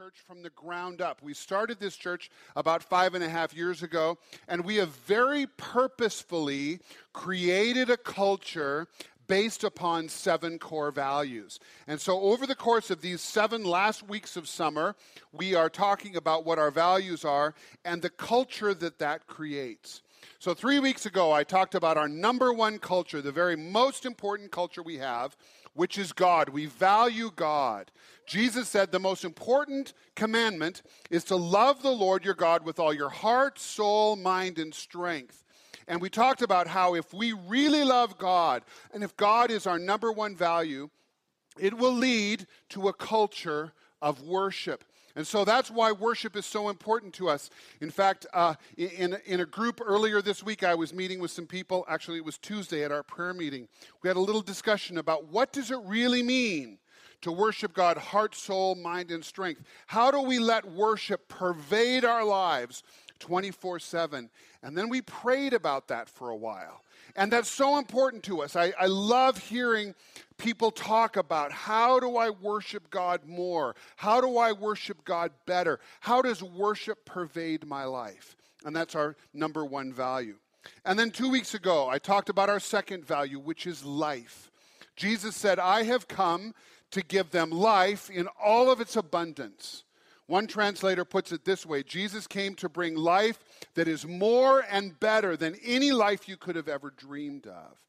church from the ground up. We started this church about five and a half years ago, and we have very purposefully created a culture based upon seven core values. And so, over the course of these seven last weeks of summer, we are talking about what our values are and the culture that that creates. So, three weeks ago, I talked about our number one culture, the very most important culture we have, which is God. We value God. Jesus said the most important commandment is to love the Lord your God with all your heart, soul, mind, and strength. And we talked about how if we really love God, and if God is our number one value, it will lead to a culture of worship. And so that's why worship is so important to us. In fact, uh, in, in a group earlier this week, I was meeting with some people. Actually, it was Tuesday at our prayer meeting. We had a little discussion about what does it really mean to worship God, heart, soul, mind, and strength. How do we let worship pervade our lives 24 7. And then we prayed about that for a while. And that's so important to us. I, I love hearing people talk about how do I worship God more? How do I worship God better? How does worship pervade my life? And that's our number one value. And then two weeks ago, I talked about our second value, which is life. Jesus said, I have come to give them life in all of its abundance. One translator puts it this way Jesus came to bring life that is more and better than any life you could have ever dreamed of.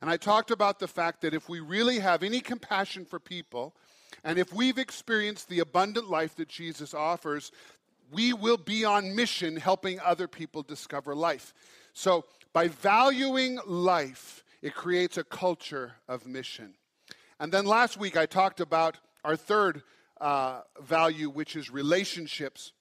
And I talked about the fact that if we really have any compassion for people, and if we've experienced the abundant life that Jesus offers, we will be on mission helping other people discover life. So, by valuing life, it creates a culture of mission. And then last week I talked about our third uh, value, which is relationships.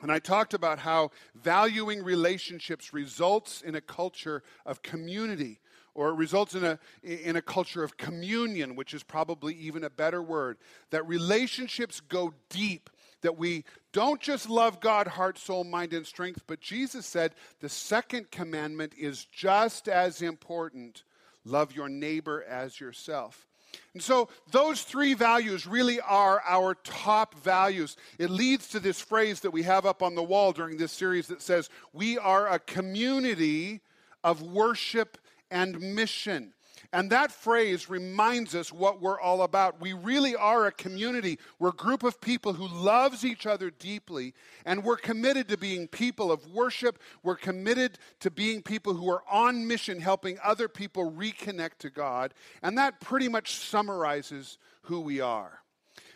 And I talked about how valuing relationships results in a culture of community, or it results in a, in a culture of communion, which is probably even a better word. That relationships go deep, that we don't just love God, heart, soul, mind, and strength, but Jesus said the second commandment is just as important love your neighbor as yourself. And so, those three values really are our top values. It leads to this phrase that we have up on the wall during this series that says, We are a community of worship and mission. And that phrase reminds us what we're all about. We really are a community. We're a group of people who loves each other deeply, and we're committed to being people of worship. We're committed to being people who are on mission, helping other people reconnect to God. And that pretty much summarizes who we are.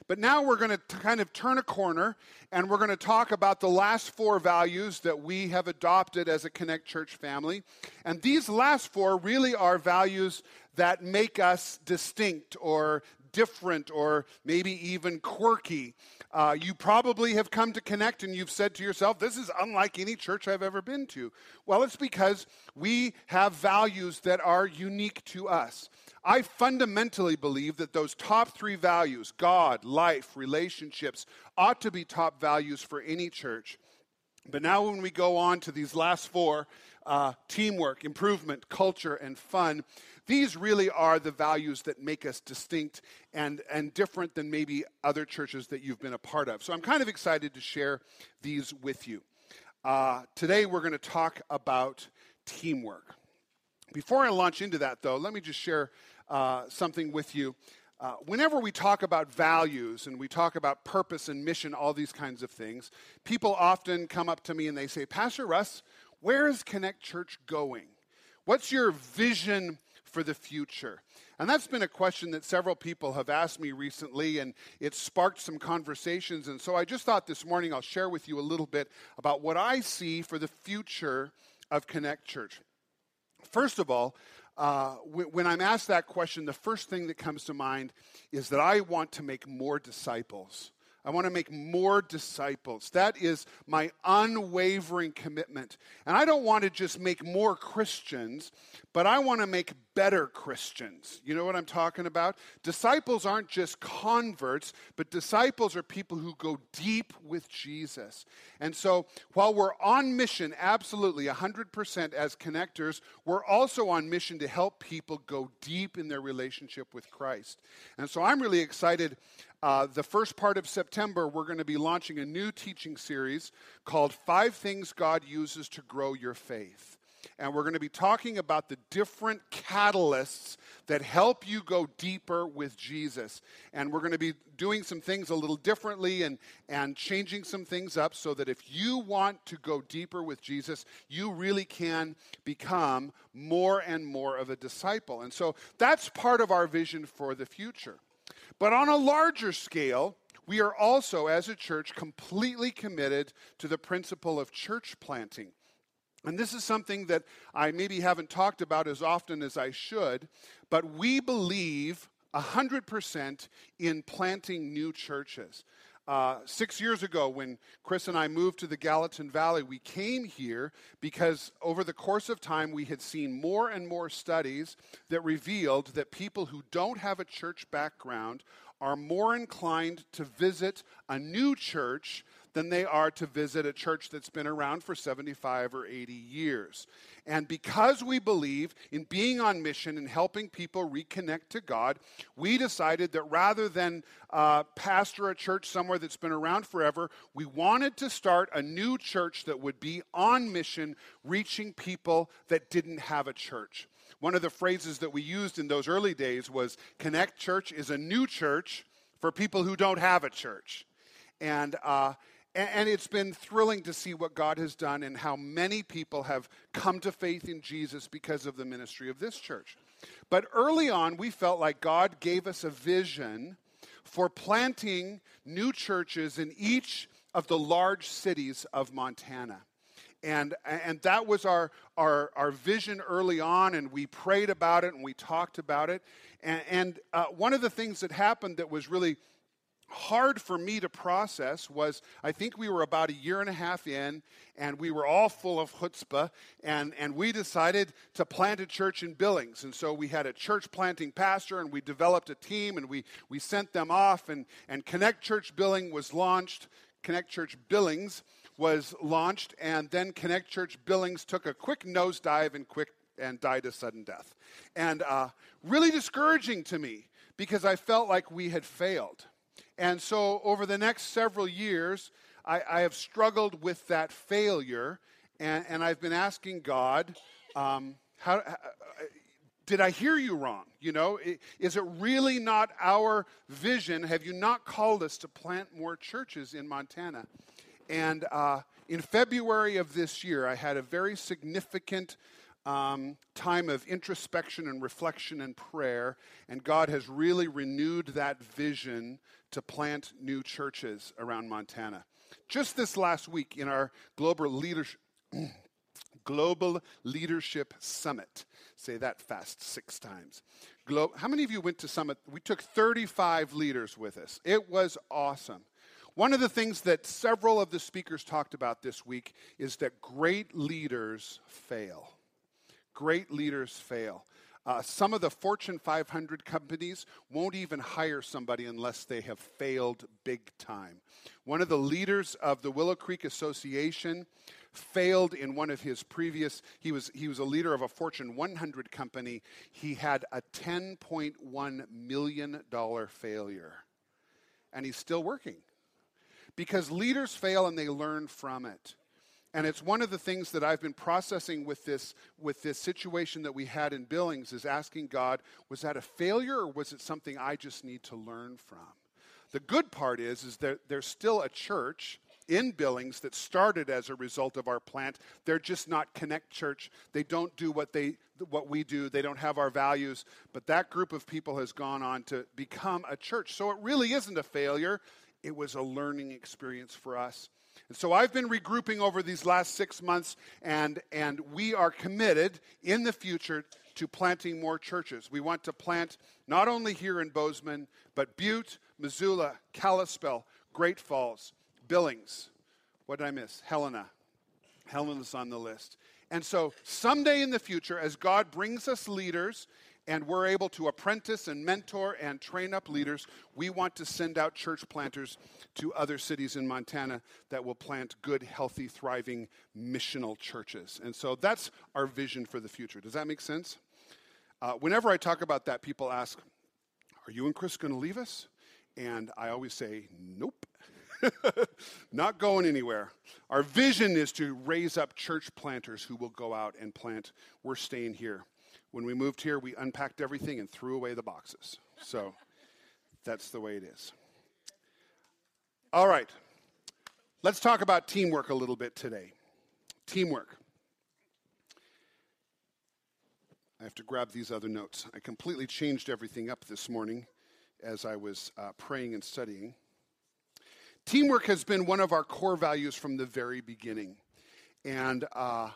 But now we're going to kind of turn a corner and we're going to talk about the last four values that we have adopted as a Connect Church family. And these last four really are values that make us distinct or different or maybe even quirky. Uh, you probably have come to connect and you've said to yourself, This is unlike any church I've ever been to. Well, it's because we have values that are unique to us. I fundamentally believe that those top three values God, life, relationships ought to be top values for any church. But now, when we go on to these last four uh, teamwork, improvement, culture, and fun these really are the values that make us distinct and, and different than maybe other churches that you've been a part of. So I'm kind of excited to share these with you. Uh, today, we're going to talk about teamwork. Before I launch into that, though, let me just share uh, something with you. Uh, whenever we talk about values and we talk about purpose and mission, all these kinds of things, people often come up to me and they say, Pastor Russ, where is Connect Church going? What's your vision for the future? And that's been a question that several people have asked me recently, and it sparked some conversations. And so I just thought this morning I'll share with you a little bit about what I see for the future of Connect Church. First of all, uh, when I'm asked that question, the first thing that comes to mind is that I want to make more disciples. I want to make more disciples. That is my unwavering commitment. And I don't want to just make more Christians, but I want to make better Christians. You know what I'm talking about? Disciples aren't just converts, but disciples are people who go deep with Jesus. And so while we're on mission, absolutely 100% as connectors, we're also on mission to help people go deep in their relationship with Christ. And so I'm really excited uh, the first part of September, we're going to be launching a new teaching series called Five Things God Uses to Grow Your Faith. And we're going to be talking about the different catalysts that help you go deeper with Jesus. And we're going to be doing some things a little differently and, and changing some things up so that if you want to go deeper with Jesus, you really can become more and more of a disciple. And so that's part of our vision for the future. But on a larger scale, we are also, as a church, completely committed to the principle of church planting. And this is something that I maybe haven't talked about as often as I should, but we believe 100% in planting new churches. Uh, six years ago, when Chris and I moved to the Gallatin Valley, we came here because over the course of time, we had seen more and more studies that revealed that people who don't have a church background are more inclined to visit a new church than they are to visit a church that's been around for 75 or 80 years. And because we believe in being on mission and helping people reconnect to God, we decided that rather than uh, pastor a church somewhere that's been around forever, we wanted to start a new church that would be on mission, reaching people that didn't have a church. One of the phrases that we used in those early days was Connect Church is a new church for people who don't have a church. And, uh, and it's been thrilling to see what God has done and how many people have come to faith in Jesus because of the ministry of this church. But early on, we felt like God gave us a vision for planting new churches in each of the large cities of Montana. And, and that was our, our, our vision early on, and we prayed about it and we talked about it. And, and uh, one of the things that happened that was really hard for me to process was I think we were about a year and a half in, and we were all full of chutzpah, and, and we decided to plant a church in Billings. And so we had a church planting pastor, and we developed a team, and we, we sent them off, and, and Connect Church Billing was launched. Connect Church Billings was launched, and then Connect Church Billings took a quick nosedive and quick and died a sudden death. And uh, really discouraging to me because I felt like we had failed. And so, over the next several years, I, I have struggled with that failure, and, and I've been asking God, um, how, how, did I hear you wrong? You know, is it really not our vision? Have you not called us to plant more churches in Montana? And uh, in February of this year, I had a very significant um, time of introspection and reflection and prayer, and God has really renewed that vision to plant new churches around Montana. Just this last week in our global leadership, global leadership summit, say that fast six times. Glo- How many of you went to summit? We took 35 leaders with us. It was awesome. One of the things that several of the speakers talked about this week is that great leaders fail. Great leaders fail. Uh, some of the Fortune 500 companies won't even hire somebody unless they have failed big time. One of the leaders of the Willow Creek Association failed in one of his previous he was he was a leader of a Fortune 100 company. He had a 10.1 million dollar failure. And he's still working. Because leaders fail and they learn from it. And it's one of the things that I've been processing with this, with this situation that we had in Billings is asking God, was that a failure or was it something I just need to learn from? The good part is, is that there's still a church in Billings that started as a result of our plant. They're just not Connect Church. They don't do what they what we do. They don't have our values, but that group of people has gone on to become a church. So it really isn't a failure. It was a learning experience for us. And so I've been regrouping over these last six months, and, and we are committed in the future to planting more churches. We want to plant not only here in Bozeman, but Butte, Missoula, Kalispell, Great Falls, Billings. What did I miss? Helena. Helena's on the list. And so someday in the future, as God brings us leaders and we're able to apprentice and mentor and train up leaders, we want to send out church planters to other cities in Montana that will plant good, healthy, thriving missional churches. And so that's our vision for the future. Does that make sense? Uh, whenever I talk about that, people ask, Are you and Chris going to leave us? And I always say, nope, not going anywhere. Our vision is to raise up church planters who will go out and plant. We're staying here. When we moved here, we unpacked everything and threw away the boxes. So that's the way it is. All right. Let's talk about teamwork a little bit today. Teamwork. I have to grab these other notes. I completely changed everything up this morning as I was uh, praying and studying. Teamwork has been one of our core values from the very beginning. And uh,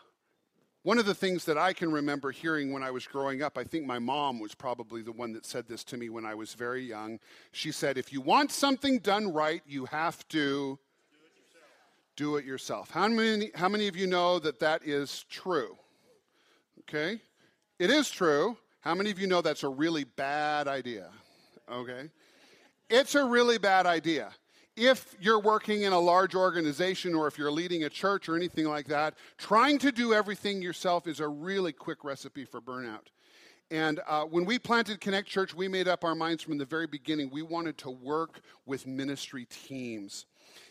one of the things that I can remember hearing when I was growing up, I think my mom was probably the one that said this to me when I was very young. She said, If you want something done right, you have to do it yourself. How many, how many of you know that that is true? Okay? It is true. How many of you know that's a really bad idea? Okay? It's a really bad idea. If you're working in a large organization or if you're leading a church or anything like that, trying to do everything yourself is a really quick recipe for burnout. And uh, when we planted Connect Church, we made up our minds from the very beginning. We wanted to work with ministry teams.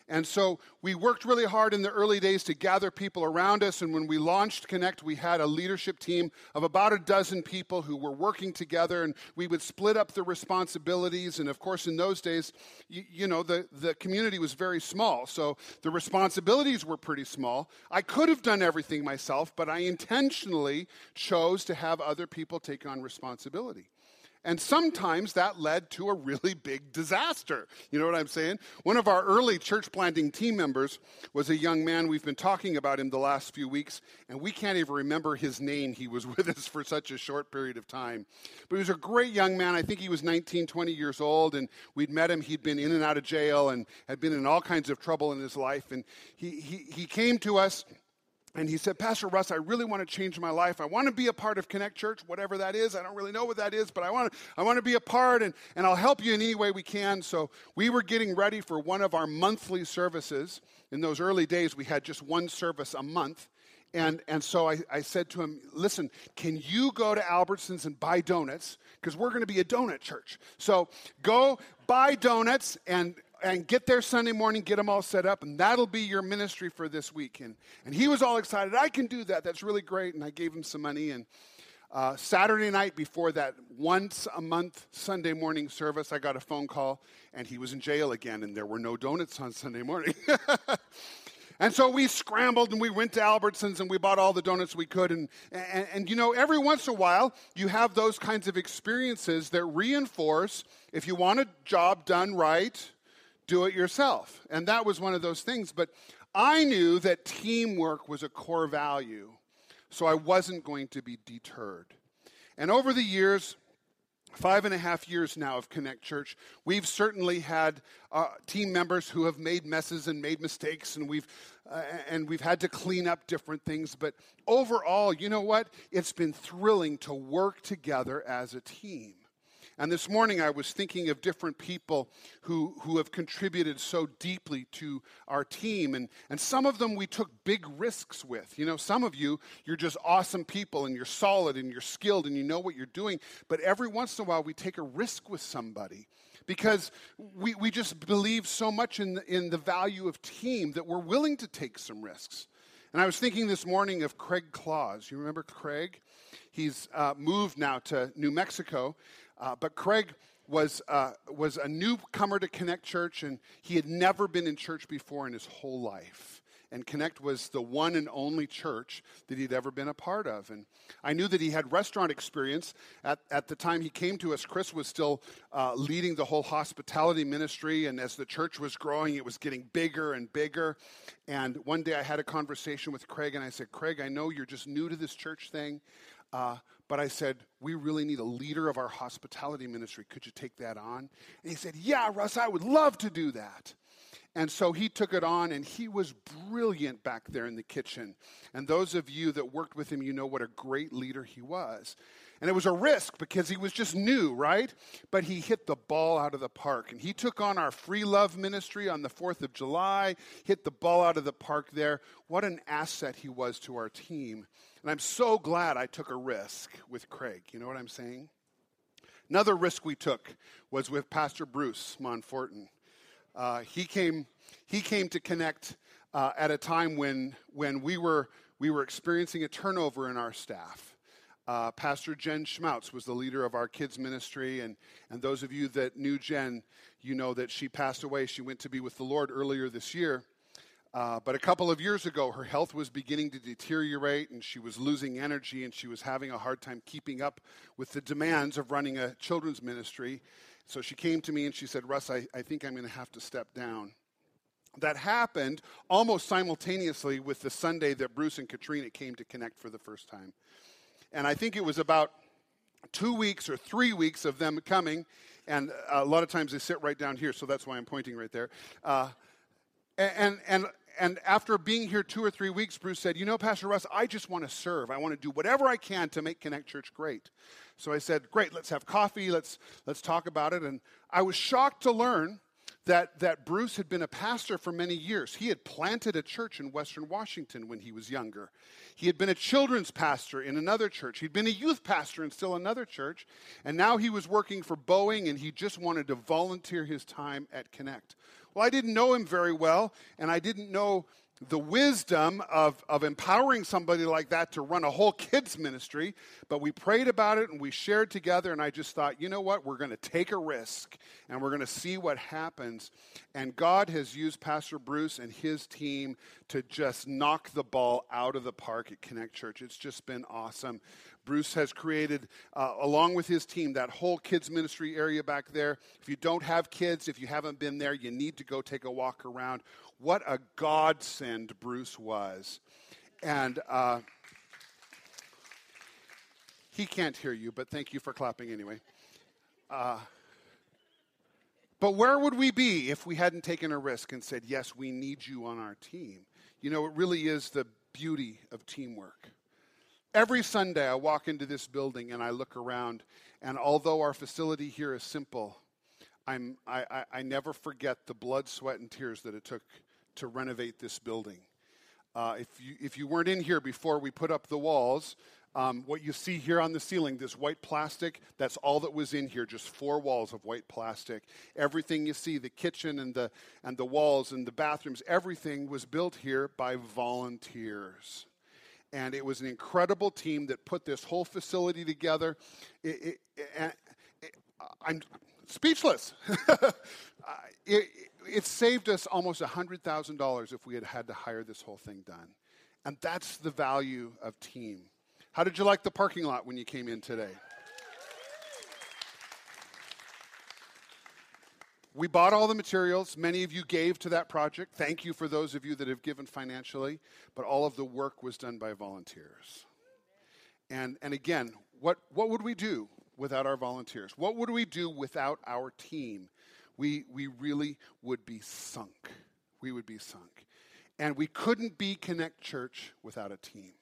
And so we worked really hard in the early days to gather people around us. And when we launched Connect, we had a leadership team of about a dozen people who were working together, and we would split up the responsibilities. And of course, in those days, you, you know, the, the community was very small. So the responsibilities were pretty small. I could have done everything myself, but I intentionally chose to have other people take on responsibility. And sometimes that led to a really big disaster. You know what I'm saying? One of our early church planting team members was a young man. We've been talking about him the last few weeks, and we can't even remember his name. He was with us for such a short period of time. But he was a great young man. I think he was 19, 20 years old, and we'd met him. He'd been in and out of jail and had been in all kinds of trouble in his life. And he, he, he came to us and he said, Pastor Russ, I really want to change my life. I want to be a part of Connect Church, whatever that is. I don't really know what that is, but I want to, I want to be a part and, and I'll help you in any way we can. So we were getting ready for one of our monthly services. In those early days, we had just one service a month. And, and so I, I said to him, listen, can you go to Albertsons and buy donuts? Because we're going to be a donut church. So go buy donuts and and get there Sunday morning, get them all set up, and that'll be your ministry for this week. And, and he was all excited. I can do that. That's really great. And I gave him some money. And uh, Saturday night before that once a month Sunday morning service, I got a phone call, and he was in jail again, and there were no donuts on Sunday morning. And so we scrambled and we went to Albertsons and we bought all the donuts we could. And, and, and, you know, every once in a while, you have those kinds of experiences that reinforce if you want a job done right, do it yourself. And that was one of those things. But I knew that teamwork was a core value, so I wasn't going to be deterred. And over the years, five and a half years now of Connect Church, we've certainly had uh, team members who have made messes and made mistakes, and we've uh, and we've had to clean up different things. But overall, you know what? It's been thrilling to work together as a team. And this morning I was thinking of different people who, who have contributed so deeply to our team. And, and some of them we took big risks with. You know, some of you, you're just awesome people and you're solid and you're skilled and you know what you're doing. But every once in a while we take a risk with somebody because we, we just believe so much in the, in the value of team that we're willing to take some risks. And I was thinking this morning of Craig Claus. You remember Craig? He's uh, moved now to New Mexico. Uh, but Craig was, uh, was a newcomer to Connect Church, and he had never been in church before in his whole life. And Connect was the one and only church that he'd ever been a part of. And I knew that he had restaurant experience. At, at the time he came to us, Chris was still uh, leading the whole hospitality ministry. And as the church was growing, it was getting bigger and bigger. And one day I had a conversation with Craig, and I said, Craig, I know you're just new to this church thing. Uh, but I said, we really need a leader of our hospitality ministry. Could you take that on? And he said, yeah, Russ, I would love to do that. And so he took it on, and he was brilliant back there in the kitchen. And those of you that worked with him, you know what a great leader he was. And it was a risk because he was just new, right? But he hit the ball out of the park. And he took on our free love ministry on the 4th of July, hit the ball out of the park there. What an asset he was to our team. And I'm so glad I took a risk with Craig. You know what I'm saying? Another risk we took was with Pastor Bruce Monforton. Uh, he came, he came to connect uh, at a time when, when we, were, we were experiencing a turnover in our staff. Uh, Pastor Jen Schmautz was the leader of our kids' ministry, and, and those of you that knew Jen, you know that she passed away. She went to be with the Lord earlier this year. Uh, but a couple of years ago, her health was beginning to deteriorate and she was losing energy and she was having a hard time keeping up with the demands of running a children's ministry. So she came to me and she said, Russ, I, I think I'm going to have to step down. That happened almost simultaneously with the Sunday that Bruce and Katrina came to connect for the first time. And I think it was about two weeks or three weeks of them coming, and a lot of times they sit right down here, so that's why I'm pointing right there. Uh, and, and, and after being here two or three weeks, Bruce said, You know, Pastor Russ, I just want to serve. I want to do whatever I can to make Connect Church great. So I said, Great, let's have coffee, let's, let's talk about it. And I was shocked to learn that, that Bruce had been a pastor for many years. He had planted a church in Western Washington when he was younger. He had been a children's pastor in another church. He'd been a youth pastor in still another church. And now he was working for Boeing and he just wanted to volunteer his time at Connect. Well, I didn't know him very well, and I didn't know the wisdom of, of empowering somebody like that to run a whole kids ministry, but we prayed about it and we shared together. And I just thought, you know what? We're going to take a risk and we're going to see what happens. And God has used Pastor Bruce and his team to just knock the ball out of the park at Connect Church. It's just been awesome. Bruce has created, uh, along with his team, that whole kids ministry area back there. If you don't have kids, if you haven't been there, you need to go take a walk around. What a godsend Bruce was. And uh, he can't hear you, but thank you for clapping anyway. Uh, but where would we be if we hadn't taken a risk and said, Yes, we need you on our team? You know, it really is the beauty of teamwork. Every Sunday, I walk into this building and I look around, and although our facility here is simple, I'm, I, I, I never forget the blood, sweat, and tears that it took to renovate this building. Uh, if, you, if you weren't in here before we put up the walls, um, what you see here on the ceiling, this white plastic, that's all that was in here, just four walls of white plastic. Everything you see, the kitchen and the, and the walls and the bathrooms, everything was built here by volunteers and it was an incredible team that put this whole facility together. It, it, it, I'm speechless. it, it saved us almost $100,000 if we had had to hire this whole thing done. And that's the value of team. How did you like the parking lot when you came in today? We bought all the materials. Many of you gave to that project. Thank you for those of you that have given financially. But all of the work was done by volunteers. And, and again, what, what would we do without our volunteers? What would we do without our team? We, we really would be sunk. We would be sunk. And we couldn't be Connect Church without a team.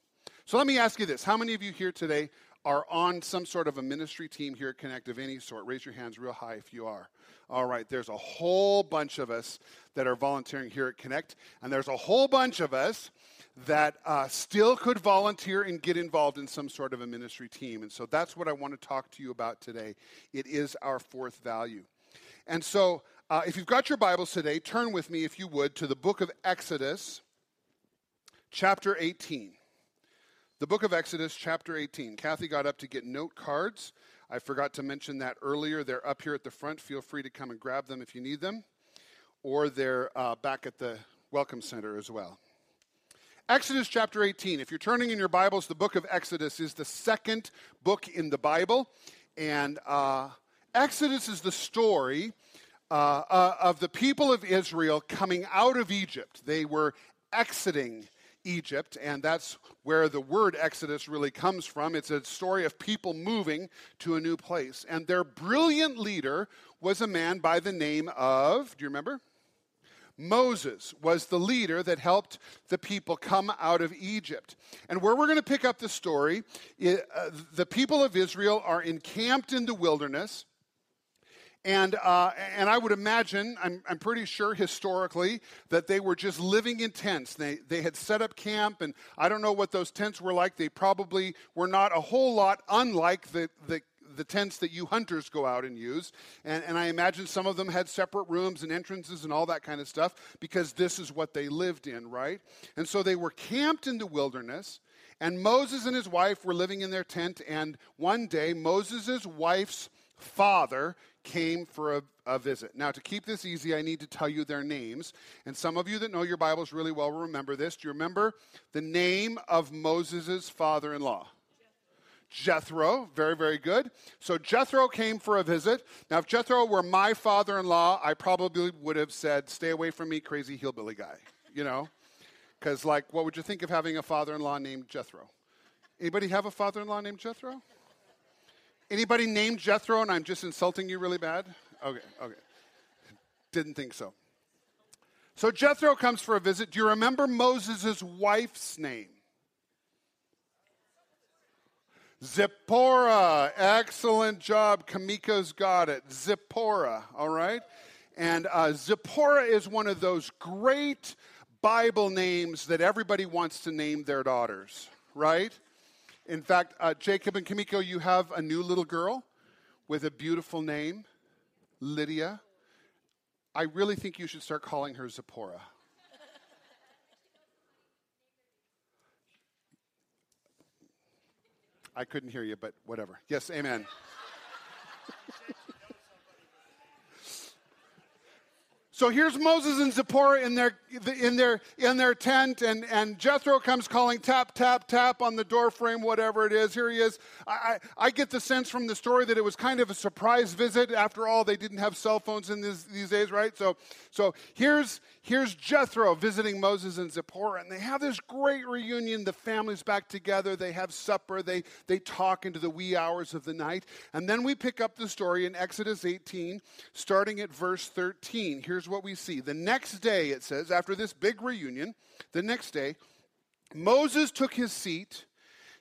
So let me ask you this How many of you here today are on some sort of a ministry team here at Connect of any sort? Raise your hands real high if you are. All right, there's a whole bunch of us that are volunteering here at Connect, and there's a whole bunch of us that uh, still could volunteer and get involved in some sort of a ministry team. And so that's what I want to talk to you about today. It is our fourth value. And so uh, if you've got your Bibles today, turn with me, if you would, to the book of Exodus, chapter 18. The book of Exodus, chapter 18. Kathy got up to get note cards. I forgot to mention that earlier. They're up here at the front. Feel free to come and grab them if you need them, or they're uh, back at the Welcome Center as well. Exodus chapter 18. If you're turning in your Bibles, the book of Exodus is the second book in the Bible. And uh, Exodus is the story uh, uh, of the people of Israel coming out of Egypt. They were exiting Egypt, and that's where the word Exodus really comes from. It's a story of people moving to a new place. And their brilliant leader was a man by the name of, do you remember? Moses was the leader that helped the people come out of Egypt. And where we're going to pick up the story, uh, the people of Israel are encamped in the wilderness. And, uh, and I would imagine, I'm, I'm pretty sure historically, that they were just living in tents. They, they had set up camp, and I don't know what those tents were like. They probably were not a whole lot unlike the, the, the tents that you hunters go out and use. And, and I imagine some of them had separate rooms and entrances and all that kind of stuff because this is what they lived in, right? And so they were camped in the wilderness. And Moses and his wife were living in their tent. And one day, Moses' wife's father came for a, a, visit. Now, to keep this easy, I need to tell you their names. And some of you that know your Bibles really well will remember this. Do you remember the name of Moses' father in law? Jethro, very, very good. So Jethro came for a visit. Now, if Jethro were my father in law, I probably would have said, Stay away from me, crazy hillbilly guy, you know? Because, like, what would you think of having a father in law named Jethro? Anybody have a father in law named Jethro? Anybody named Jethro and I'm just insulting you really bad? Okay, okay. Didn't think so. So Jethro comes for a visit. Do you remember Moses' wife's name? Zipporah. Excellent job. Kamiko's got it. Zipporah, all right? And uh, Zipporah is one of those great Bible names that everybody wants to name their daughters, right? In fact, uh, Jacob and Kamiko, you have a new little girl with a beautiful name, Lydia. I really think you should start calling her Zipporah. I couldn't hear you, but whatever. Yes, amen. So here's Moses and Zipporah in their, in their, in their tent, and, and Jethro comes calling, tap, tap, tap on the door frame, whatever it is. Here he is. I, I, get the sense from the story that it was kind of a surprise visit. After all, they didn't have cell phones in this, these days, right? So, so here's, here's Jethro visiting Moses and Zipporah, and they have this great reunion. The family's back together. They have supper. They, they talk into the wee hours of the night. And then we pick up the story in Exodus 18, starting at verse 13. Here's here's what we see. The next day, it says, after this big reunion, the next day, Moses took his seat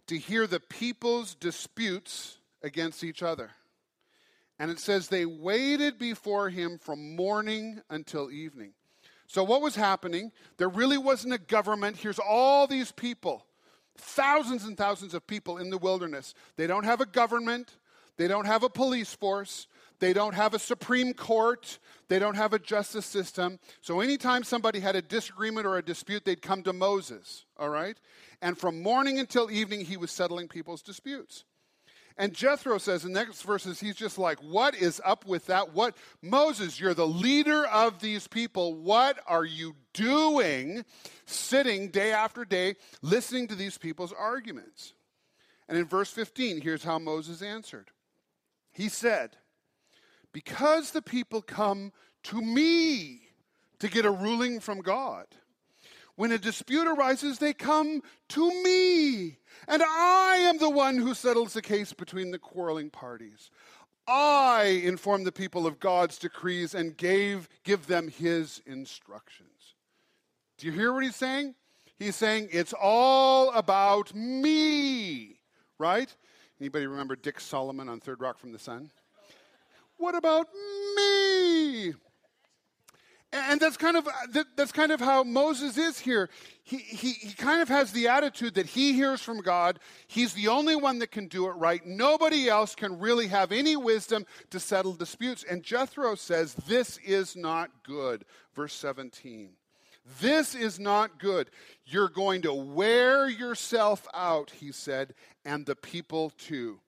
to hear the people's disputes against each other. And it says they waited before him from morning until evening. So, what was happening? There really wasn't a government. Here's all these people, thousands and thousands of people in the wilderness. They don't have a government, they don't have a police force, they don't have a Supreme Court. They don't have a justice system. So anytime somebody had a disagreement or a dispute, they'd come to Moses, all right? And from morning until evening, he was settling people's disputes. And Jethro says in the next verses, he's just like, What is up with that? What, Moses, you're the leader of these people. What are you doing sitting day after day listening to these people's arguments? And in verse 15, here's how Moses answered. He said, because the people come to me to get a ruling from God. When a dispute arises, they come to me, and I am the one who settles the case between the quarreling parties. I inform the people of God's decrees and gave, give them his instructions. Do you hear what he's saying? He's saying it's all about me, right? Anybody remember Dick Solomon on Third Rock from the Sun? What about me? And that's kind of uh, that's kind of how Moses is here. He, he, he kind of has the attitude that he hears from God. He's the only one that can do it right. Nobody else can really have any wisdom to settle disputes. And Jethro says, This is not good. Verse 17. This is not good. You're going to wear yourself out, he said, and the people too.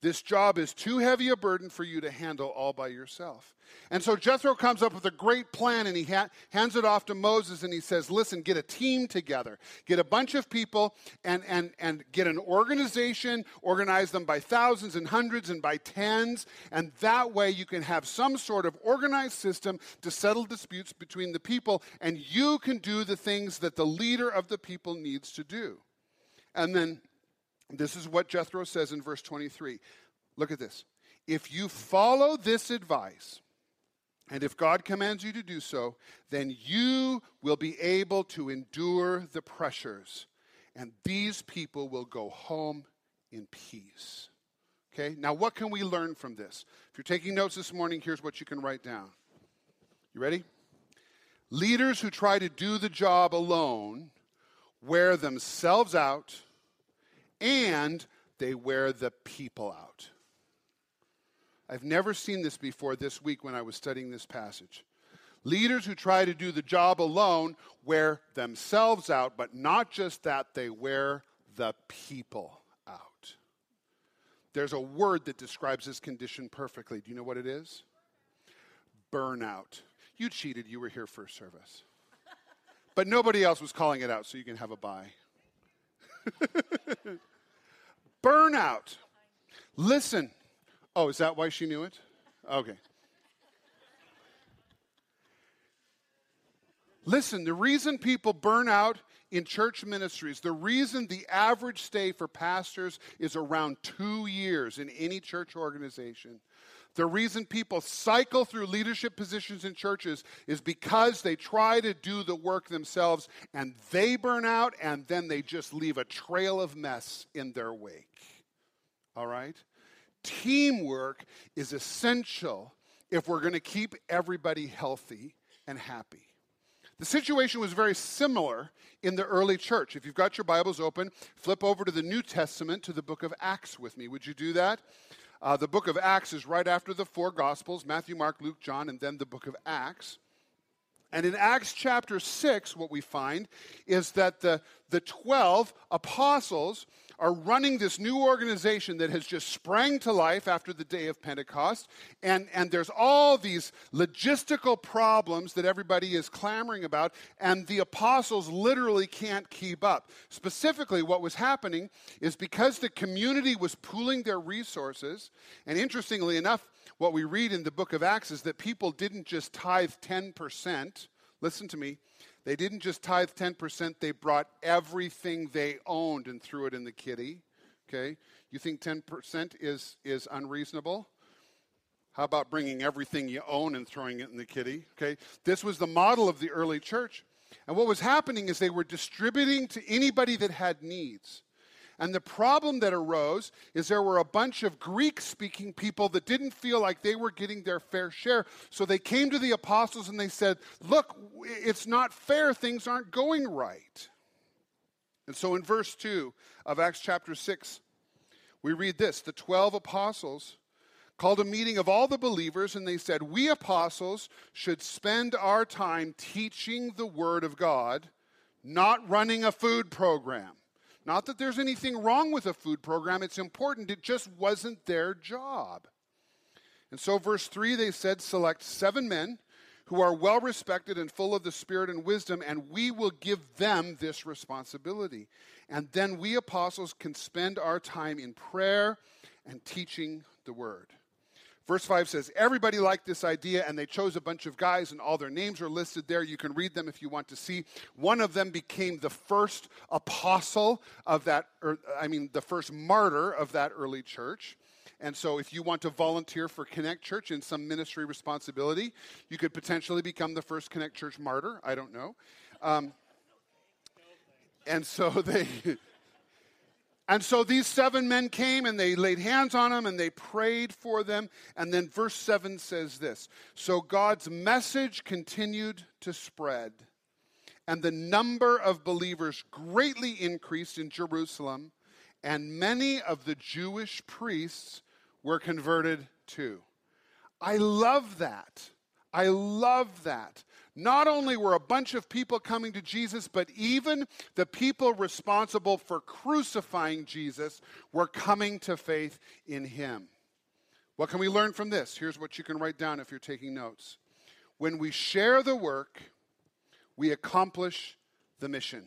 This job is too heavy a burden for you to handle all by yourself. And so Jethro comes up with a great plan and he ha- hands it off to Moses and he says, Listen, get a team together, get a bunch of people and, and, and get an organization, organize them by thousands and hundreds and by tens. And that way you can have some sort of organized system to settle disputes between the people and you can do the things that the leader of the people needs to do. And then this is what Jethro says in verse 23. Look at this. If you follow this advice, and if God commands you to do so, then you will be able to endure the pressures, and these people will go home in peace. Okay, now what can we learn from this? If you're taking notes this morning, here's what you can write down. You ready? Leaders who try to do the job alone wear themselves out and they wear the people out. I've never seen this before this week when I was studying this passage. Leaders who try to do the job alone wear themselves out, but not just that, they wear the people out. There's a word that describes this condition perfectly. Do you know what it is? Burnout. You cheated, you were here first service. But nobody else was calling it out, so you can have a buy. Burnout. Listen. Oh, is that why she knew it? Okay. Listen, the reason people burn out in church ministries, the reason the average stay for pastors is around two years in any church organization, the reason people cycle through leadership positions in churches is because they try to do the work themselves and they burn out and then they just leave a trail of mess in their wake. All right? Teamwork is essential if we're going to keep everybody healthy and happy. The situation was very similar in the early church. If you've got your Bibles open, flip over to the New Testament to the book of Acts with me. Would you do that? Uh, the book of Acts is right after the four Gospels Matthew, Mark, Luke, John, and then the book of Acts. And in Acts chapter 6, what we find is that the, the 12 apostles are running this new organization that has just sprang to life after the day of Pentecost. And, and there's all these logistical problems that everybody is clamoring about, and the apostles literally can't keep up. Specifically, what was happening is because the community was pooling their resources, and interestingly enough, what we read in the book of Acts is that people didn't just tithe 10%. Listen to me. They didn't just tithe 10%, they brought everything they owned and threw it in the kitty. Okay? You think 10% is, is unreasonable? How about bringing everything you own and throwing it in the kitty? Okay? This was the model of the early church. And what was happening is they were distributing to anybody that had needs. And the problem that arose is there were a bunch of Greek speaking people that didn't feel like they were getting their fair share. So they came to the apostles and they said, Look, it's not fair. Things aren't going right. And so in verse 2 of Acts chapter 6, we read this The 12 apostles called a meeting of all the believers and they said, We apostles should spend our time teaching the word of God, not running a food program. Not that there's anything wrong with a food program, it's important. It just wasn't their job. And so, verse 3, they said, Select seven men who are well respected and full of the Spirit and wisdom, and we will give them this responsibility. And then we apostles can spend our time in prayer and teaching the word. Verse 5 says, Everybody liked this idea, and they chose a bunch of guys, and all their names are listed there. You can read them if you want to see. One of them became the first apostle of that, or, I mean, the first martyr of that early church. And so, if you want to volunteer for Connect Church in some ministry responsibility, you could potentially become the first Connect Church martyr. I don't know. Um, and so they. And so these seven men came and they laid hands on them and they prayed for them. And then verse 7 says this So God's message continued to spread, and the number of believers greatly increased in Jerusalem, and many of the Jewish priests were converted too. I love that. I love that. Not only were a bunch of people coming to Jesus, but even the people responsible for crucifying Jesus were coming to faith in him. What can we learn from this? Here's what you can write down if you're taking notes. When we share the work, we accomplish the mission.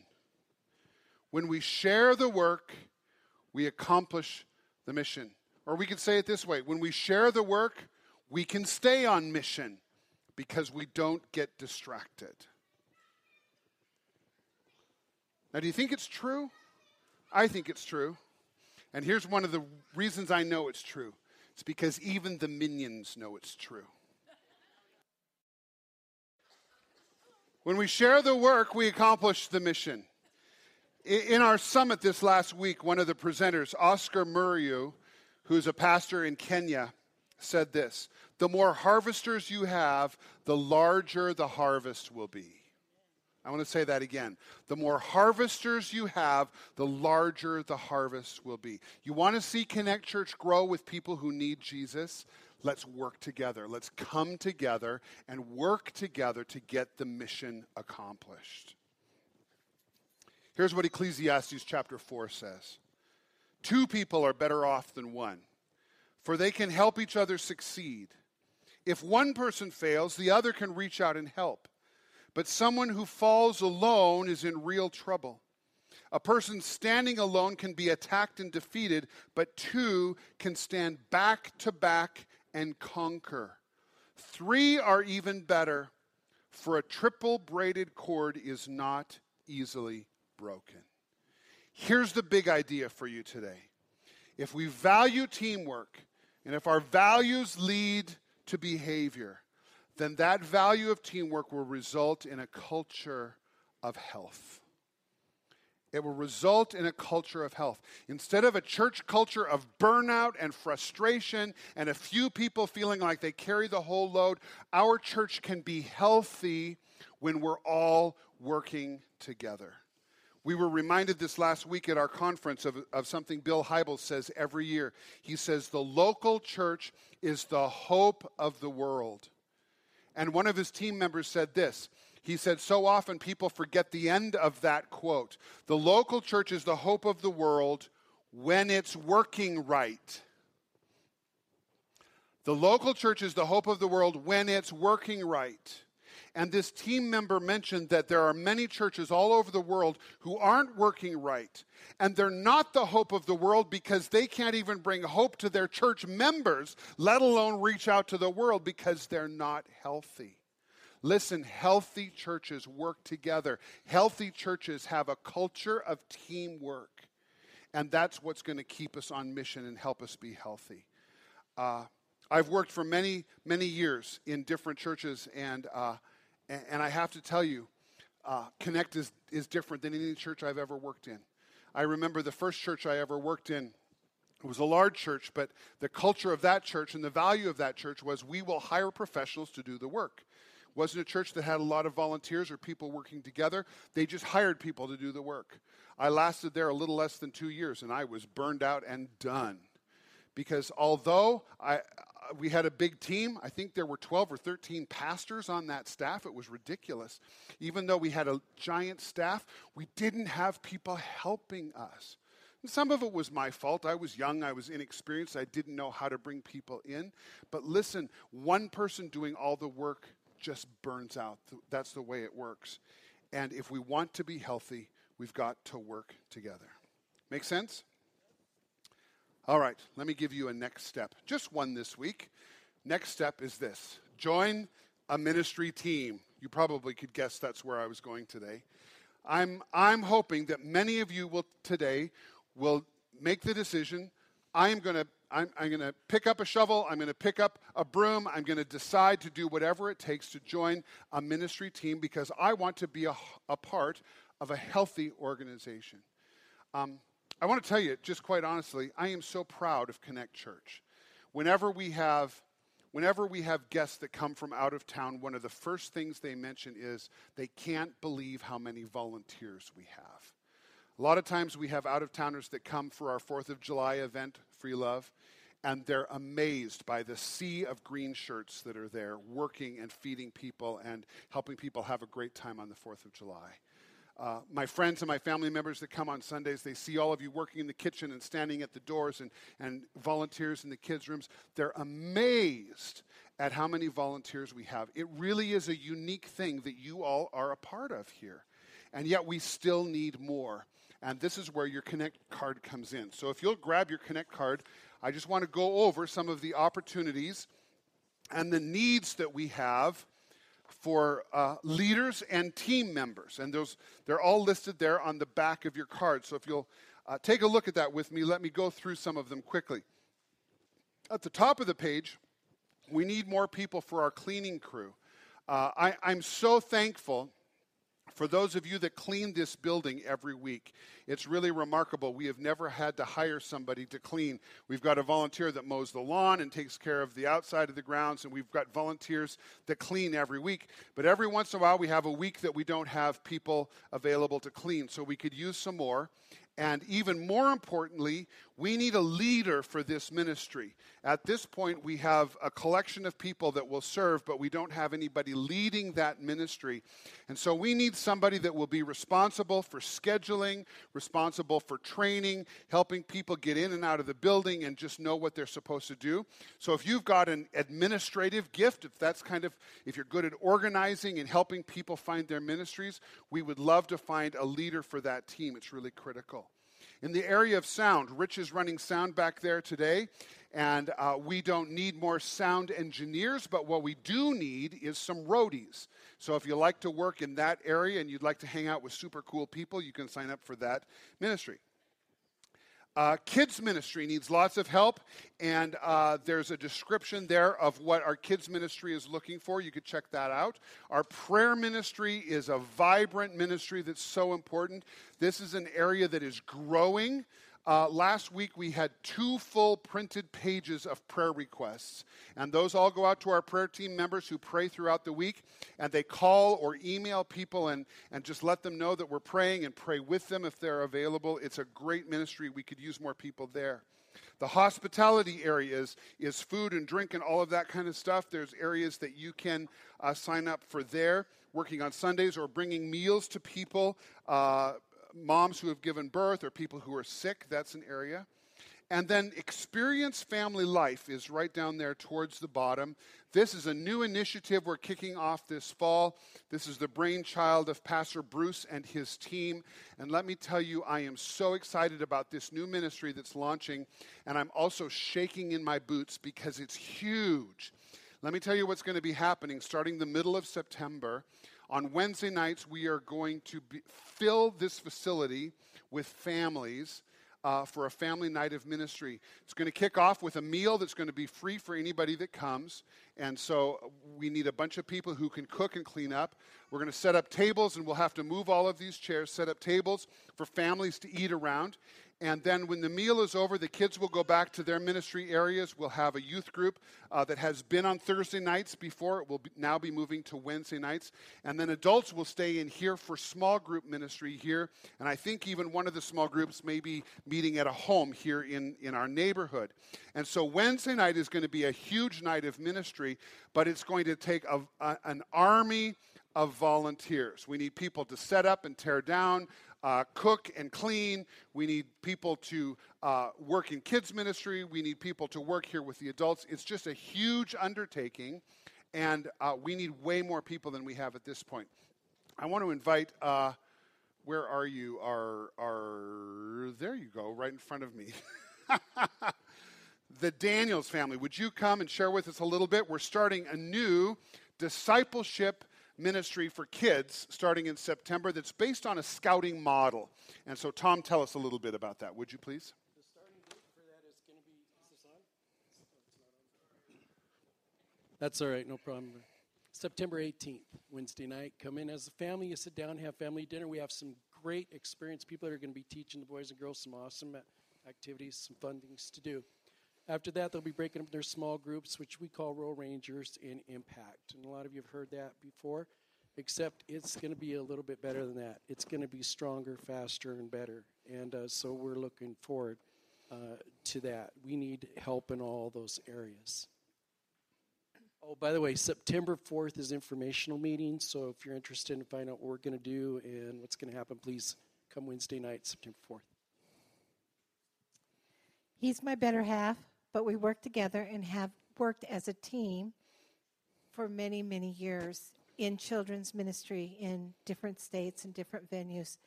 When we share the work, we accomplish the mission. Or we could say it this way when we share the work, we can stay on mission because we don't get distracted. Now, do you think it's true? I think it's true. And here's one of the reasons I know it's true it's because even the minions know it's true. When we share the work, we accomplish the mission. In our summit this last week, one of the presenters, Oscar Muriu, who's a pastor in Kenya, said this The more harvesters you have, the larger the harvest will be. I want to say that again. The more harvesters you have, the larger the harvest will be. You want to see Connect Church grow with people who need Jesus? let's work together. Let's come together and work together to get the mission accomplished. Here's what Ecclesiastes chapter 4 says Two people are better off than one, for they can help each other succeed. If one person fails, the other can reach out and help. But someone who falls alone is in real trouble. A person standing alone can be attacked and defeated, but two can stand back to back and conquer. Three are even better, for a triple braided cord is not easily broken. Here's the big idea for you today. If we value teamwork, and if our values lead to behavior, then that value of teamwork will result in a culture of health. It will result in a culture of health. Instead of a church culture of burnout and frustration and a few people feeling like they carry the whole load, our church can be healthy when we're all working together. We were reminded this last week at our conference of, of something Bill Hybels says every year. He says, The local church is the hope of the world. And one of his team members said this he said, So often people forget the end of that quote. The local church is the hope of the world when it's working right. The local church is the hope of the world when it's working right. And this team member mentioned that there are many churches all over the world who aren't working right. And they're not the hope of the world because they can't even bring hope to their church members, let alone reach out to the world because they're not healthy. Listen, healthy churches work together. Healthy churches have a culture of teamwork. And that's what's going to keep us on mission and help us be healthy. Uh, I've worked for many, many years in different churches, and, uh, and, and, I have to tell you, uh, Connect is, is different than any church I've ever worked in. I remember the first church I ever worked in. It was a large church, but the culture of that church and the value of that church was we will hire professionals to do the work wasn't a church that had a lot of volunteers or people working together. They just hired people to do the work. I lasted there a little less than two years, and I was burned out and done. Because although I, we had a big team, I think there were 12 or 13 pastors on that staff. It was ridiculous. Even though we had a giant staff, we didn't have people helping us. And some of it was my fault. I was young, I was inexperienced, I didn't know how to bring people in. But listen, one person doing all the work just burns out. That's the way it works. And if we want to be healthy, we've got to work together. Make sense? All right, let me give you a next step. Just one this week. Next step is this join a ministry team. You probably could guess that's where I was going today. I'm, I'm hoping that many of you will today will make the decision I am going to I'm, I'm going to pick up a shovel, I'm going to pick up a broom, I'm going to decide to do whatever it takes to join a ministry team because I want to be a, a part of a healthy organization. Um, I want to tell you, just quite honestly, I am so proud of Connect Church. Whenever we have whenever we have guests that come from out of town, one of the first things they mention is they can't believe how many volunteers we have. A lot of times we have out of towners that come for our 4th of July event, Free Love, and they're amazed by the sea of green shirts that are there working and feeding people and helping people have a great time on the 4th of July. Uh, my friends and my family members that come on Sundays, they see all of you working in the kitchen and standing at the doors and, and volunteers in the kids' rooms. They're amazed at how many volunteers we have. It really is a unique thing that you all are a part of here. And yet we still need more. And this is where your Connect card comes in. So if you'll grab your Connect card, I just want to go over some of the opportunities and the needs that we have for uh, leaders and team members. And those, they're all listed there on the back of your card. So if you'll uh, take a look at that with me, let me go through some of them quickly. At the top of the page, we need more people for our cleaning crew. Uh, I, I'm so thankful for those of you that clean this building every week, it's really remarkable. We have never had to hire somebody to clean. We've got a volunteer that mows the lawn and takes care of the outside of the grounds, and we've got volunteers that clean every week. But every once in a while, we have a week that we don't have people available to clean, so we could use some more. And even more importantly, We need a leader for this ministry. At this point, we have a collection of people that will serve, but we don't have anybody leading that ministry. And so we need somebody that will be responsible for scheduling, responsible for training, helping people get in and out of the building and just know what they're supposed to do. So if you've got an administrative gift, if that's kind of, if you're good at organizing and helping people find their ministries, we would love to find a leader for that team. It's really critical. In the area of sound, Rich is running sound back there today, and uh, we don't need more sound engineers, but what we do need is some roadies. So if you like to work in that area and you'd like to hang out with super cool people, you can sign up for that ministry. Uh, kids ministry needs lots of help, and uh, there's a description there of what our kids ministry is looking for. You could check that out. Our prayer ministry is a vibrant ministry that's so important. This is an area that is growing. Uh, last week we had two full printed pages of prayer requests, and those all go out to our prayer team members who pray throughout the week, and they call or email people and, and just let them know that we're praying and pray with them if they're available. It's a great ministry. We could use more people there. The hospitality areas is food and drink and all of that kind of stuff. There's areas that you can uh, sign up for there, working on Sundays or bringing meals to people. Uh, moms who have given birth or people who are sick, that's an area. And then Experience Family Life is right down there towards the bottom. This is a new initiative we're kicking off this fall. This is the brainchild of Pastor Bruce and his team. And let me tell you, I am so excited about this new ministry that's launching. And I'm also shaking in my boots because it's huge. Let me tell you what's going to be happening starting the middle of September. On Wednesday nights, we are going to be, fill this facility with families uh, for a family night of ministry. It's going to kick off with a meal that's going to be free for anybody that comes. And so we need a bunch of people who can cook and clean up. We're going to set up tables, and we'll have to move all of these chairs, set up tables for families to eat around. And then when the meal is over, the kids will go back to their ministry areas. We'll have a youth group uh, that has been on Thursday nights before. It will be, now be moving to Wednesday nights. And then adults will stay in here for small group ministry here. And I think even one of the small groups may be meeting at a home here in, in our neighborhood. And so Wednesday night is going to be a huge night of ministry, but it's going to take a, a, an army of volunteers. We need people to set up and tear down uh, cook and clean. We need people to uh, work in kids' ministry. We need people to work here with the adults. It's just a huge undertaking, and uh, we need way more people than we have at this point. I want to invite. Uh, where are you? Our, our, there you go, right in front of me. the Daniels family. Would you come and share with us a little bit? We're starting a new discipleship ministry for kids starting in September that's based on a scouting model. And so, Tom, tell us a little bit about that, would you please? The starting date for that is? That's all right, no problem. September 18th, Wednesday night. Come in as a family, you sit down, have family dinner. We have some great experienced people that are going to be teaching the boys and girls some awesome activities, some fun things to do. After that, they'll be breaking up their small groups, which we call Royal Rangers in Impact. And a lot of you have heard that before, except it's going to be a little bit better than that. It's going to be stronger, faster, and better. And uh, so we're looking forward uh, to that. We need help in all those areas. Oh, by the way, September 4th is informational meeting. So if you're interested in finding out what we're going to do and what's going to happen, please come Wednesday night, September 4th. He's my better half but we work together and have worked as a team for many, many years in children's ministry in different states and different venues.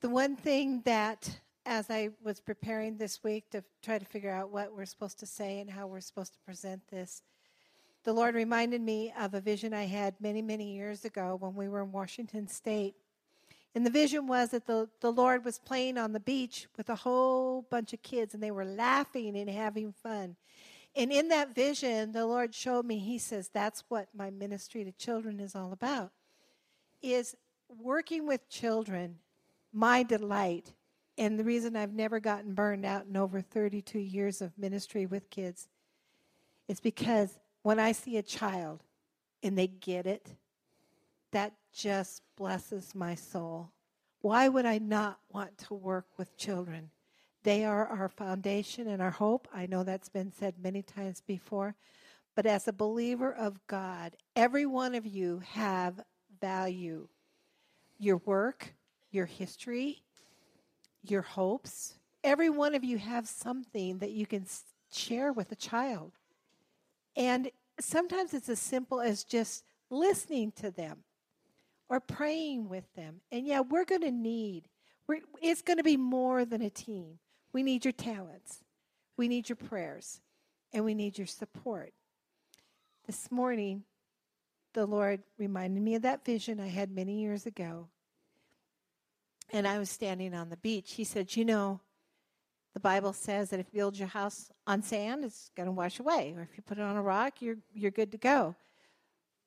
The one thing that, as I was preparing this week to try to figure out what we're supposed to say and how we're supposed to present this, the Lord reminded me of a vision I had many, many years ago when we were in Washington State and the vision was that the, the Lord was playing on the beach with a whole bunch of kids, and they were laughing and having fun. And in that vision, the Lord showed me, He says, that's what my ministry to children is all about. Is working with children, my delight, and the reason I've never gotten burned out in over 32 years of ministry with kids is because when I see a child and they get it, that just blesses my soul. Why would I not want to work with children? They are our foundation and our hope. I know that's been said many times before. But as a believer of God, every one of you have value. Your work, your history, your hopes, every one of you have something that you can share with a child. And sometimes it's as simple as just listening to them or praying with them. And yeah, we're going to need, it's going to be more than a team. We need your talents, we need your prayers, and we need your support. This morning, the Lord reminded me of that vision I had many years ago. And I was standing on the beach. He said, You know, the Bible says that if you build your house on sand, it's going to wash away. Or if you put it on a rock, you're, you're good to go.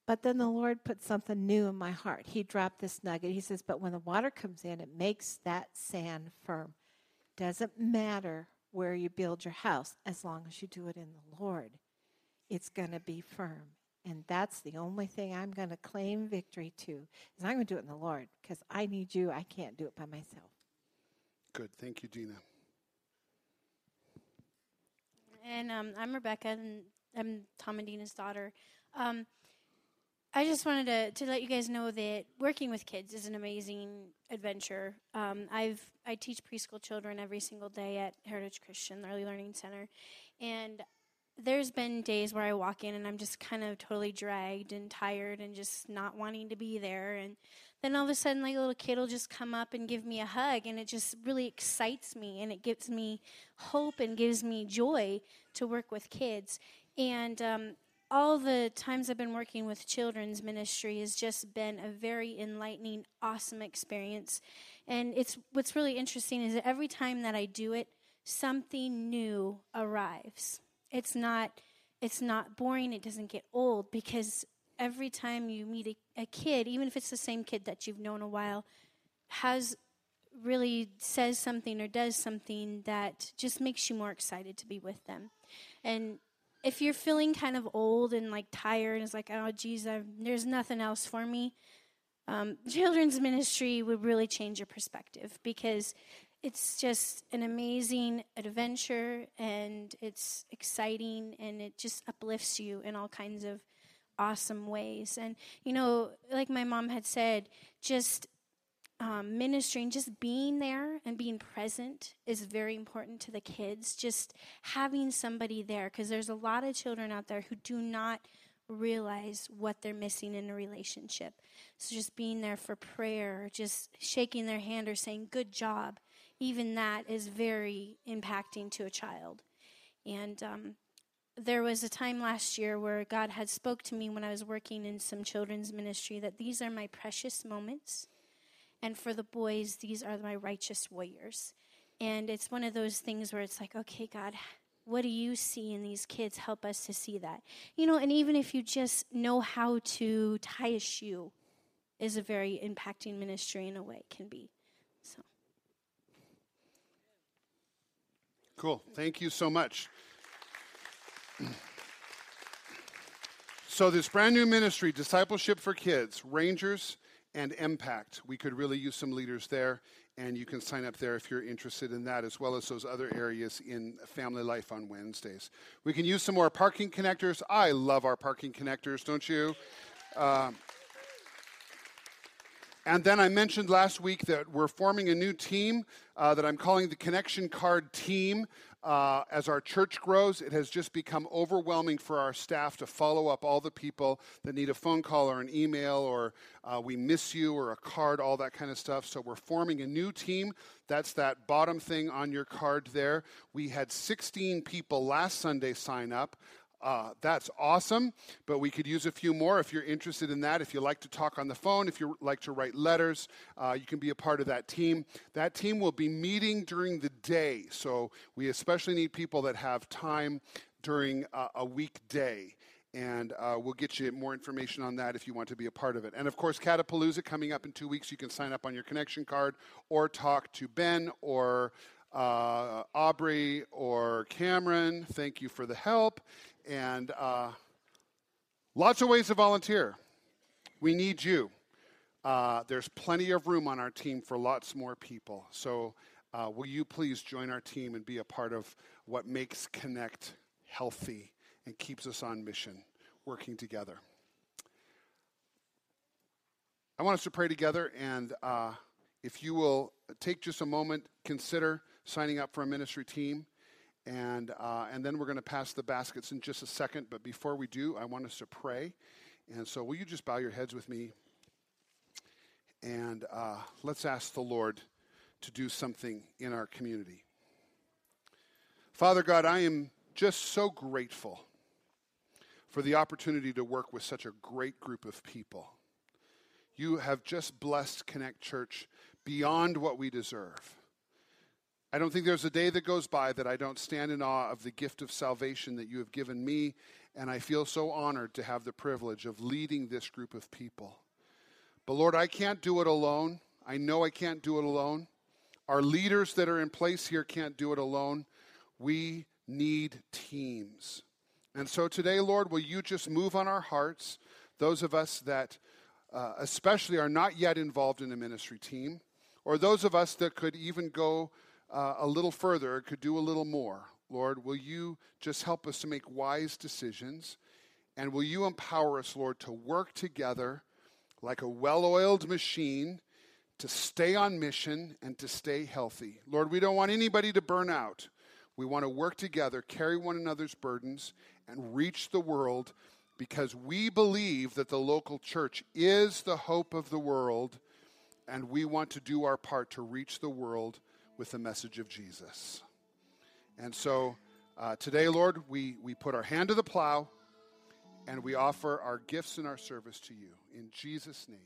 But then the Lord put something new in my heart. He dropped this nugget. He says, But when the water comes in, it makes that sand firm. Doesn't matter where you build your house as long as you do it in the Lord. It's going to be firm. And that's the only thing I'm going to claim victory to is I'm going to do it in the Lord because I need you. I can't do it by myself. Good. Thank you, Dina. And um, I'm Rebecca, and I'm Tom and Dina's daughter. Um, I just wanted to, to let you guys know that working with kids is an amazing adventure. Um, I've I teach preschool children every single day at Heritage Christian Early Learning Center, and there's been days where I walk in and I'm just kind of totally dragged and tired and just not wanting to be there. And then all of a sudden, like a little kid will just come up and give me a hug, and it just really excites me and it gives me hope and gives me joy to work with kids. And um, all the times I've been working with children's ministry has just been a very enlightening, awesome experience. And it's what's really interesting is that every time that I do it, something new arrives. It's not it's not boring, it doesn't get old because every time you meet a, a kid, even if it's the same kid that you've known a while, has really says something or does something that just makes you more excited to be with them. And if you're feeling kind of old and like tired and it's like, oh, geez, I've, there's nothing else for me, um, children's ministry would really change your perspective because it's just an amazing adventure and it's exciting and it just uplifts you in all kinds of awesome ways. And, you know, like my mom had said, just um, ministering, just being there and being present is very important to the kids. Just having somebody there, because there's a lot of children out there who do not realize what they're missing in a relationship. So just being there for prayer, just shaking their hand or saying, good job, even that is very impacting to a child. And um, there was a time last year where God had spoke to me when I was working in some children's ministry that these are my precious moments and for the boys, these are my righteous warriors. And it's one of those things where it's like, okay, God, what do you see in these kids? Help us to see that. You know, and even if you just know how to tie a shoe, is a very impacting ministry in a way, can be. So. Cool. Thank you so much. So, this brand new ministry, Discipleship for Kids, Rangers, and impact. We could really use some leaders there, and you can sign up there if you're interested in that, as well as those other areas in family life on Wednesdays. We can use some more parking connectors. I love our parking connectors, don't you? Um, and then I mentioned last week that we're forming a new team uh, that I'm calling the Connection Card Team. Uh, as our church grows, it has just become overwhelming for our staff to follow up all the people that need a phone call or an email or uh, we miss you or a card, all that kind of stuff. So we're forming a new team. That's that bottom thing on your card there. We had 16 people last Sunday sign up. Uh, that's awesome, but we could use a few more if you're interested in that. If you like to talk on the phone, if you like to write letters, uh, you can be a part of that team. That team will be meeting during the day, so we especially need people that have time during uh, a weekday. And uh, we'll get you more information on that if you want to be a part of it. And of course, Catapalooza coming up in two weeks. You can sign up on your connection card or talk to Ben or uh, Aubrey or Cameron. Thank you for the help. And uh, lots of ways to volunteer. We need you. Uh, there's plenty of room on our team for lots more people. So uh, will you please join our team and be a part of what makes Connect healthy and keeps us on mission, working together? I want us to pray together, and uh, if you will take just a moment, consider signing up for a ministry team. And, uh, and then we're going to pass the baskets in just a second. But before we do, I want us to pray. And so, will you just bow your heads with me? And uh, let's ask the Lord to do something in our community. Father God, I am just so grateful for the opportunity to work with such a great group of people. You have just blessed Connect Church beyond what we deserve. I don't think there's a day that goes by that I don't stand in awe of the gift of salvation that you have given me, and I feel so honored to have the privilege of leading this group of people. But Lord, I can't do it alone. I know I can't do it alone. Our leaders that are in place here can't do it alone. We need teams. And so today, Lord, will you just move on our hearts, those of us that uh, especially are not yet involved in a ministry team, or those of us that could even go uh, a little further, could do a little more. Lord, will you just help us to make wise decisions? And will you empower us, Lord, to work together like a well oiled machine to stay on mission and to stay healthy? Lord, we don't want anybody to burn out. We want to work together, carry one another's burdens, and reach the world because we believe that the local church is the hope of the world, and we want to do our part to reach the world with the message of Jesus. And so uh, today, Lord, we, we put our hand to the plow and we offer our gifts and our service to you. In Jesus' name.